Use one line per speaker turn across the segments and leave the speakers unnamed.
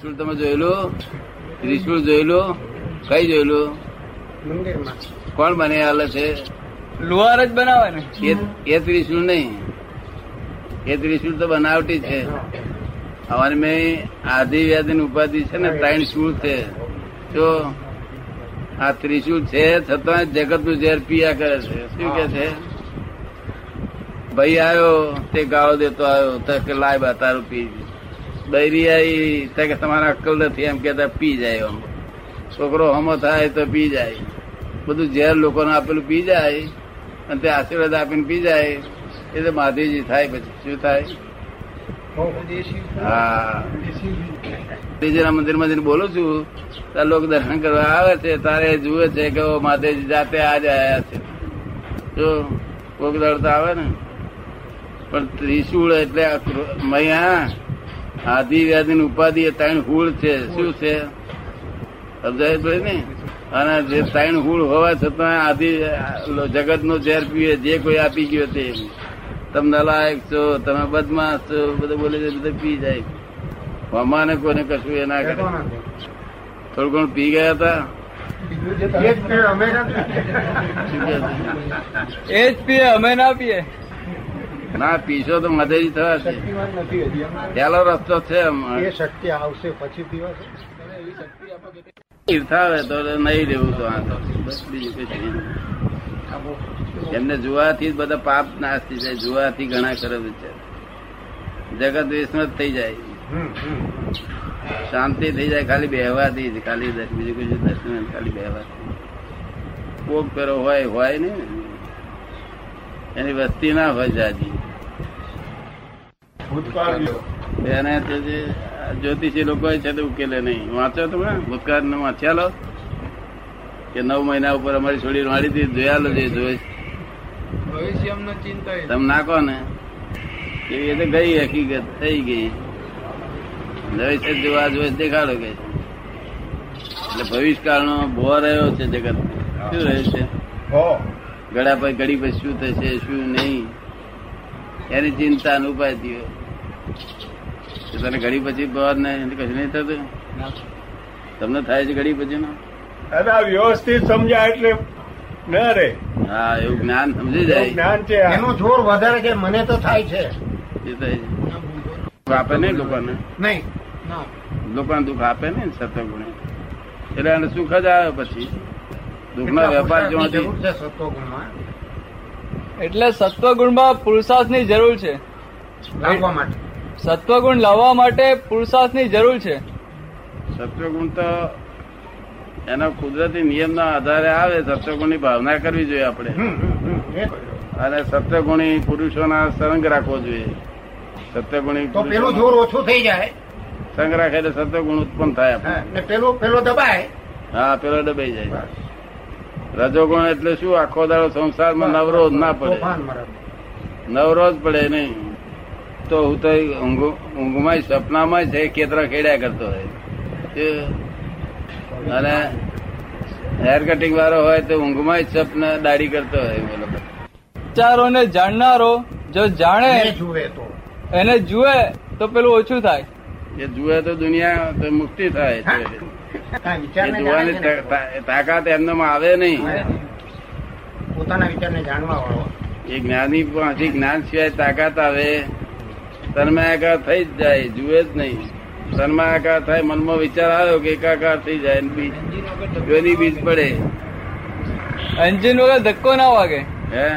ત્રિશુળ તમે જોયેલું? ત્રિશુળ જોયેલું? કઈ જોયેલું? કોણ બને હાલે છે?
લુહાર જ બનાવે ને.
એ ત્રિશુળ નહીં. એ ત્રિશુળ તો બનાવટી છે. અમારે મેં આધિ વ્યાધિ ઉપાધિ છે ને ત્રણ શૂળ છે. જો આ ત્રિશુળ છે છતાં જગતનું ઝેર પીયા કરે છે. શું કે છે? ભાઈ આવ્યો તે ગાળો દેતો આવ્યો તો કે લાય બા તારું પી. તો કે તમારા અક્કલ નથી એમ કેતા પી જાય આમ છોકરો હમો થાય તો પી જાય. બધું ઝેર લોકોને આપેલું પી જાય અને તે આશીર્વાદ આપીને પી જાય. એ તો માધીજી થાય પછી. શું થાય? હા. શ્રીજીના મંદિરમાં જઈને બોલું છું. ત્યારે લોકો દર્શન કરવા આવે છે, તારે જુએ છે કે માધેજી જાતે આજે આવ્યા છે. જો કોક દળતા આવે ને. પણ ત્રિશુળ એટલે આ મૈયા આદિ વ્યાધિ ઉપાધિ એ ત્રણ હુળ છે. શું છે? સમજાય ભાઈ ને? અને જે ત્રણ હુળ હોવા છતાં આદિ જગત નો ઝેર પીવે જે કોઈ આપી ગયો તે. તમને લાયક છો તમે બદમાશ છો બધું બોલે છે બધું પી જાય. અમાને કોને કશું એ ના કરે? થોડું ઘણું પી ગયા હતા?
એ જ
પીએ અમે ના પીએ.
ના પીશો તો મધેરી
હજી
પહેલો રસ્તો છે
શક્તિ આવશે પછી પીવાશે
તીર્થ તો નહીં રહેવું તો આ તો. બીજું કઈ એમને જોવાથી જ બધા પાપ નાશ થઈ જાય. જોવાથી ઘણા ખરાબ વિચાર જગત વિસ્મત થઈ જાય. શાંતિ થઈ જાય ખાલી બેહવાથી જ ખાલી બીજું કશું દર્શન ખાલી બેહવાથી. કોક કરો હોય હોય ને. એની વસ્તી ના હોય જાજી. એને તે જે જ્યોતિષી લોકો છે તે ઉકેલે નહીં. વાંચો તમે ભૂતકાળ ને વાંચ્યા લો કે નવ મહિના ઉપર અમારી છોડી વાળી હતી જોયા લો જે જોઈ
ભવિષ્ય ચિંતા
તમે નાખો ને. એવી રીતે ગઈ હકીકત થઈ ગઈ. ભવિષ્ય જોવા જોઈ દેખાડો કે. એટલે ભવિષ્યકાળ નો ભો રહ્યો છે જગત. શું રહ્યો છે. ગળા પર ઘડી પર શું થશે શું નહીં? એની ચિંતા અનુપાય થયો. તો તને ઘડી પછી બહાર ને કશું નહીં થતું? તમને થાય છે ઘડી પછી નો?
દાદા વ્યવસ્થિત સમજાય એટલે ન રે.
હા એવું જ્ઞાન સમજી જાય.
જ્ઞાન છે.
એનું જોર વધારે છે મને તો થાય છે.
એ થાય છે. આપે નહીં લોકોને?
નહીં
લોકોને દુઃખ આપે ને સત્વગુણે? એટલે એને સુખ જ આવે પછી. દુઃખના વેપાર જોવાથી
જરૂર છે સત્વગુણમાં.
એટલે સત્વગુણમાં પુરુષાર્થની જરૂર છે.
લાવવા માટે.
સત્વગુણ લાવવા માટે પુરુષાર્થની જરૂર છે.
સત્વગુણ તો એના કુદરતી નિયમના આધારે આવે સત્વગુણની ભાવના કરવી જોઈએ આપણે. અને સત્વગુણી પુરુષોના સંગ રાખવો જોઈએ. સત્વગુણી
તો પેલું જોર ઓછું થઈ જાય.
સંગ રાખે એટલે સત્વગુણ ઉત્પન્ન થાય આપણે.
ને પેલો પેલો દબાય.
હા પેલો દબાઈ જાય. રજોગુણ એટલે શું? આખો દાડો સંસારમાં નવરોજ ના પડે. નવરોજ પડે નહીં. તો હું તો ઊંઘમાં સપનામાં છે કેતરા ખેડ્યા કરતો હોય. અને હેર કટિંગ વાળો હોય તો ઊંઘમાં સપના દાઢી કરતો હોય બોલો
વિચારોને જાણનારો જો જાણે
જુએ તો.
એને જુએ તો પેલું ઓછું થાય.
એ જુએ તો દુનિયા તો મુક્તિ થાય. છે. જોવાની તાકાત એમનામાં આવે નહીં.
પોતાના વિચારને જાણવા વાળો.
એ જ્ઞાની પાસેથી જ્ઞાન સિવાય તાકાત આવે. તન્માયાકાર થઈ જ જાય જુએ જ નહીં. તન્માયાકાર થાય મનમાં વિચાર આવ્યો કે એકાકાર થઈ જાય બીજ. જોની બીજ પડે.
એન્જિન વગર ધક્કો ના વાગે.
હે?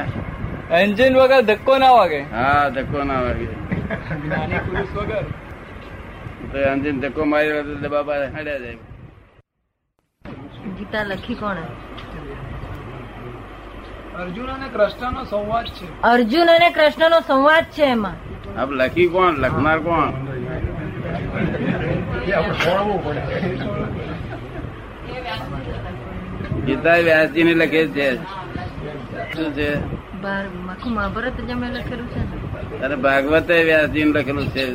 એન્જિન વગર ધક્કો ના વાગે.
હા ધક્કો ના વાગે. તો એન્જિન ધક્કો મારી તો બાબા હડ્યા જાય.
ગીતા લખી કોણે
અર્જુન અને કૃષ્ણનો સંવાદ છે.
અર્જુન અને કૃષ્ણનો સંવાદ છે એમાં.
આપ લખી કોણ? લખનાર કોણ?
એ આપણે છોડવું પડે
ગીતા વ્યાસજી ને લખે છે શું છે અરે ભાગવતે વ્યાસજી ને લખેલું છે.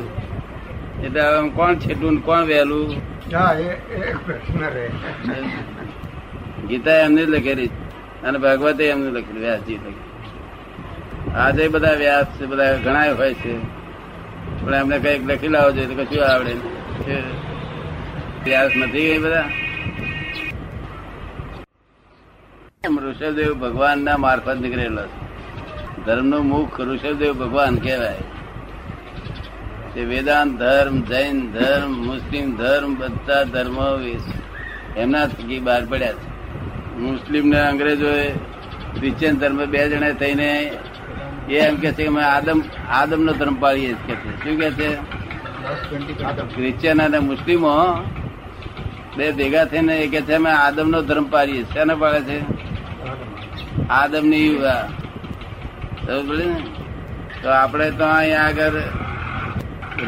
એટલે હવે આમ કોણ છેટું કોણ વહેલું?
હા એ એ પ્રશ્ન રહે.
ગીતા એમને જ લખેલી. અને ભાગવતે એમને લખેલું વ્યાસજી લખેલું. આજે બધા વ્યાસ છે, બધા ઘણા હોય છે. પણ એમને કંઈક લખી લાવો જોઈએ તો કશું આવડે. છે. નથી એ બધા. ઋષભદેવ ભગવાન ભગવાનના મારફત નીકળેલો છે. ધર્મનો મુખ ઋષભદેવ ભગવાન કહેવાય. તે વેદાંત, ધર્મ, જૈન, ધર્મ, મુસ્લિમ, ધર્મ, બધા ધર્મો એમના થકી બહાર પડ્યા છે. મુસ્લિમ ને અંગ્રેજોએ ક્રિશ્ચિયન ધર્મ બે જણા થઈને એ એમ કે છે કે અમે આદમ આદમ નો ધર્મ પાળીએ કે છે. શું કે છે? ક્રિશ્ચિયન અને મુસ્લિમો બે ભેગા થઈને એ કે છે અમે આદમ નો ધર્મ પાળીએ શેને પાડે છે? આદમ ને? તો આપણે તો અહીંયા આગળ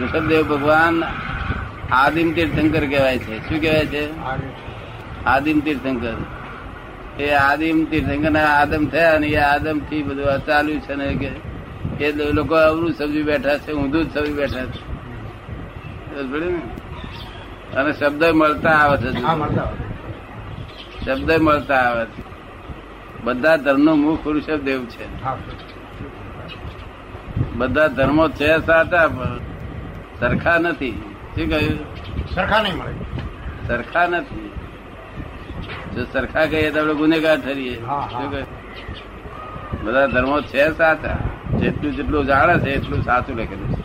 ઋષભદેવ ભગવાન આદિમ તીર્થંકર કહેવાય છે. શું કહેવાય છે? આદિમ તીર્થંકર. એ આદિમ તીર્થંકર આદમ થયા અને એ આદમથી બધું ચાલ્યું છે ને કે એ લોકો અવરું સમજી બેઠા છે ઊંધું જ સમજી બેઠા છે. અને શબ્દ મળતા આવે છે. શબ્દ મળતા આવે છે. બધા ધર્મનો મુખ ઋષભદેવ છે. બધા ધર્મો છે સાચા પણ સરખા નથી. શું કહ્યું?
સરખા નહીં મળે.
સરખા નથી. જો સરખા કહીએ તો આપણે ગુનેગાર ઠરીએ? બધા ધર્મો છે સાચા. જેટલું જેટલું જાણે છે એટલું સાચું લખેલું છે.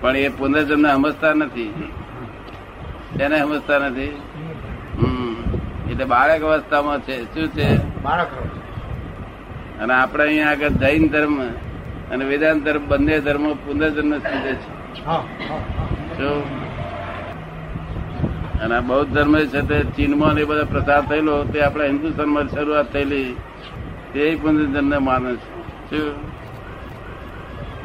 પણ એ પુનર્જન્મ સમજતા નથી. તેને સમજતા નથી. હમ. એટલે બાળક અવસ્થામાં છે. શું છે?
બાળક
અને આપણે અહીંયા આગળ જૈન ધર્મ અને વેદાંત ધર્મ બંને ધર્મો પુનર્જન્મ સમજે છે. અને આ બૌદ્ધ ધર્મ છે તે ચીનમાં ને એ બધા પ્રસાર થયેલો તે આપણા હિન્દુસ્તાનમાં શરૂઆત થયેલી. તે પણ માને છે.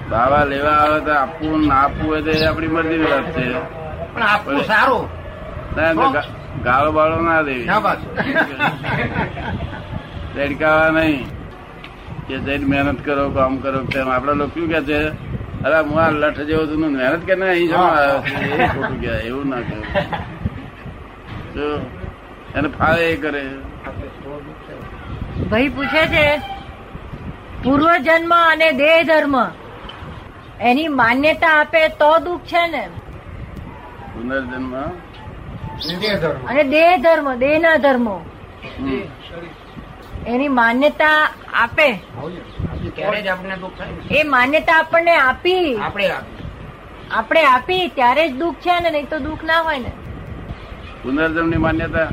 બાવા લેવા આવે તો આપવું ના આપવું હોય તો એ આપણી મરજીની વાત છે.
પણ આપવું સારું.
ના તો ગાળો બાળો ના દેવી. દેડકાવા નહીં. કે જઈને મહેનત કરો કામ કરો તેમ. આપડા લોકો શું કે છે? અરે હું આ લઠ જેવો છું મહેનત કે અહીં જમા આવ્યો છું. એ ખોટું કહેવાય. એવું ના કહેવાય. જો એને ફાવે એ કરે.
ભાઈ પૂછે છે પૂર્વ જન્મ અને દેહ ધર્મ એની માન્યતા આપે તો દુઃખ છે ને?
પુનર્જન્મ?
અને દેહ ધર્મ. દેહ ના ધર્મો એની માન્યતા આપે.
ત્યારે જ આપણને દુઃખ થાય?
એ માન્યતા આપણને આપી.
આપણે
આપણે આપી ત્યારે જ દુઃખ છે ને નહીં તો દુઃખ ના હોય ને.
પુનર્જન્મની માન્યતા?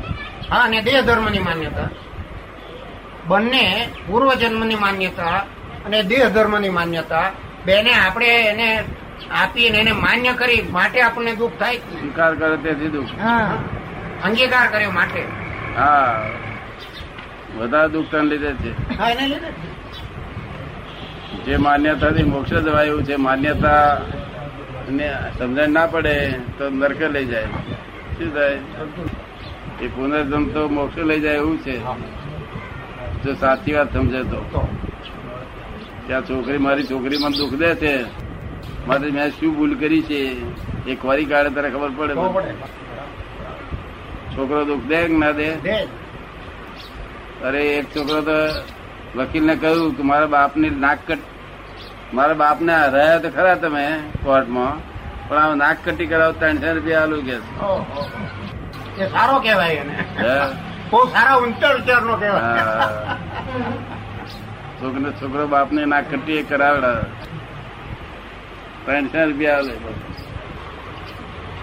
હા અને દેહ ધર્મની માન્યતા. બંને પૂર્વજન્મની માન્યતા અને દેહ ધર્મની માન્યતા. બેને આપણે એને આપીને એને માન્ય કરી માટે આપણને દુઃખ થાય
સ્વીકાર કરે તેથી દુઃખ.
અંગીકાર કર્યો માટે.
હા. વધારે દુઃખ તને લીધે છે.
હા એને લીધે જ.
જે માન્યતાથી મોક્ષ જવાય છે માન્યતા ને સમજણ ના પડે તો નરકે લઈ જાય. શું થાય? એ પુનર્જન્મ તો મોક્ષ લઈ જાય એવું છે. જો સાચી વાત સમજે તો. ત્યાં છોકરી મારી છોકરી મને દુઃખ દે છે. માટે મેં શું ભૂલ કરી છે? એ ખોરી કાઢે તારે ખબર પડે છોકરો દુઃખ દે કે ના દે? અરે એક છોકરો તો વકીલને કહ્યું કે મારા બાપની નાક કટ મારા બાપને રહ્યા તો ખરા તમે કોર્ટમાં. પણ આ નાક કટી કરાવ ત્રણસો રૂપિયા આલુ કે
એ સારો કેવાય એને. બહુ સારા ઊંચા વિચારનો નો
કેવાય છોકરો છોકરો બાપને નાક કટી એ કરાવડા. ત્રણસો રૂપિયા આલે.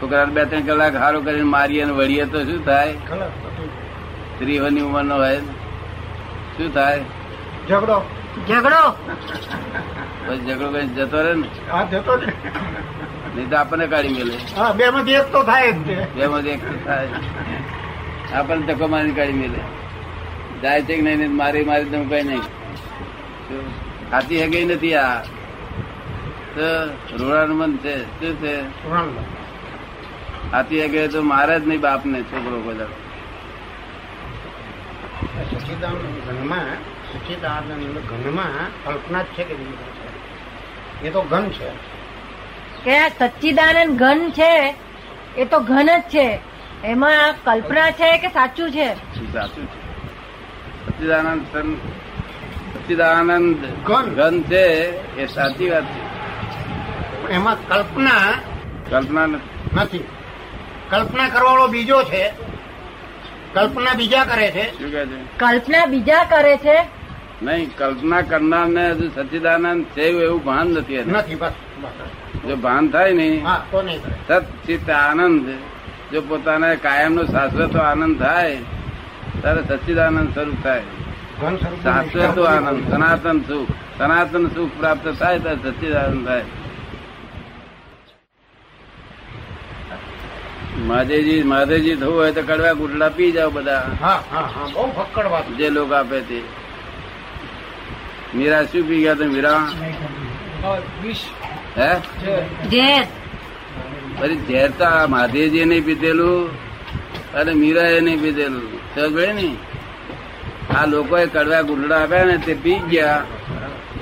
છોકરા બે ત્રણ કલાક સારું કરીને મારીએ ને વળીએ તો શું થાય?
સ્ત્રીઓની
ઉંમર ઉંમરનો હોય શું થાય?
ઝઘડો.
ઝઘડો?
પછી ઝઘડો કઈ જતો રહે ને.
હા જતો જ.
નહીં તો આપણને કાઢી મેલે
બે માંથી એક તો થાય
બે માંથી એક થાય. આપણને ધક્કો મારી કાઢી મેલે જાય છે કે નહીં મારી મારી તમે કઈ નહીં? ખાતી હે ગઈ નથી આ? તો રોડાનું મન છે. શું છે? ખાતી હે તો મારે જ નહીં બાપને છોકરો બધા
સચ્ચિદાનંદ ઘનમાં સચ્ચિદાનંદ ઘનમાં કલ્પના જ છે કે એ તો ઘન છે.
કે આ સચ્ચિદાનંદ ઘન છે એ તો ઘન જ છે. એમાં કલ્પના છે કે સાચું છે?
સાચું છે. સચ્ચિદાનંદ સચ્ચિદાનંદ
ઘન.
છે એ સાચી વાત છે.
એમાં કલ્પના
કલ્પના નથી.
કલ્પના કરવાળો બીજો છે. કલ્પના બીજા કરે છે.
શું કહે છે?
કલ્પના બીજા કરે છે?
નહીં કલ્પના કરનારને હજુ સચ્ચિદાનંદ છે એવું ભાન નથી
નથી બસ બસ.
જો ભાન થાય ને સચિત આનંદ. જો પોતાના કાયમ નો શાશ્વત આનંદ થાય ત્યારે સચ્ચિદાનંદ સ્વરૂપ થાય. શાશ્વત આનંદ સનાતન સુખ. સનાતન સુખ પ્રાપ્ત થાય ત્યારે સચ્ચિદાનંદ થાય. મહાદેવજી મહાદેવજી થવું હોય તો કડવા ગુટલા પી જાઓ બધા. જે લોકો આપે તે. મીરા શું પી ગયા તો મીરા? હે?
ઝેર
પછી ઝેર તો મહાદેવજી નહીં પીધેલું અને મીરાએ નહીં પીધેલું. સમજ ને? આ લોકોએ કડવા ગુંડડા આપ્યા ને તે પી ગયા.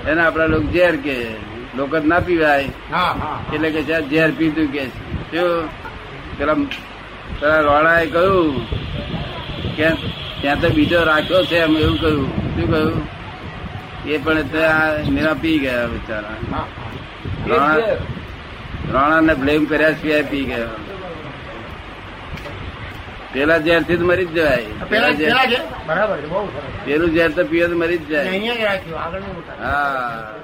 એને આપડા લોકો ઝેર કે લોકો જ ના પીવાય.
હા હા.
એટલે કે ઝેર પીધું કે શું? પેલા પેલા રોણાએ કહ્યું કે ત્યાં તો બીજો રાખ્યો છે એમ એવું કહ્યું. શું કહ્યું? એ પણ ત્યાં મીરા પી ગયા બિચારા. રોણાને બ્લેમ કર્યા સિવાય પી ગયા. પેલા ઝેરથી મરી જ જવાય.
પેલા
ઝેર
પેલા
ઝેર તો પીએ તો મરી જ જાય. હા.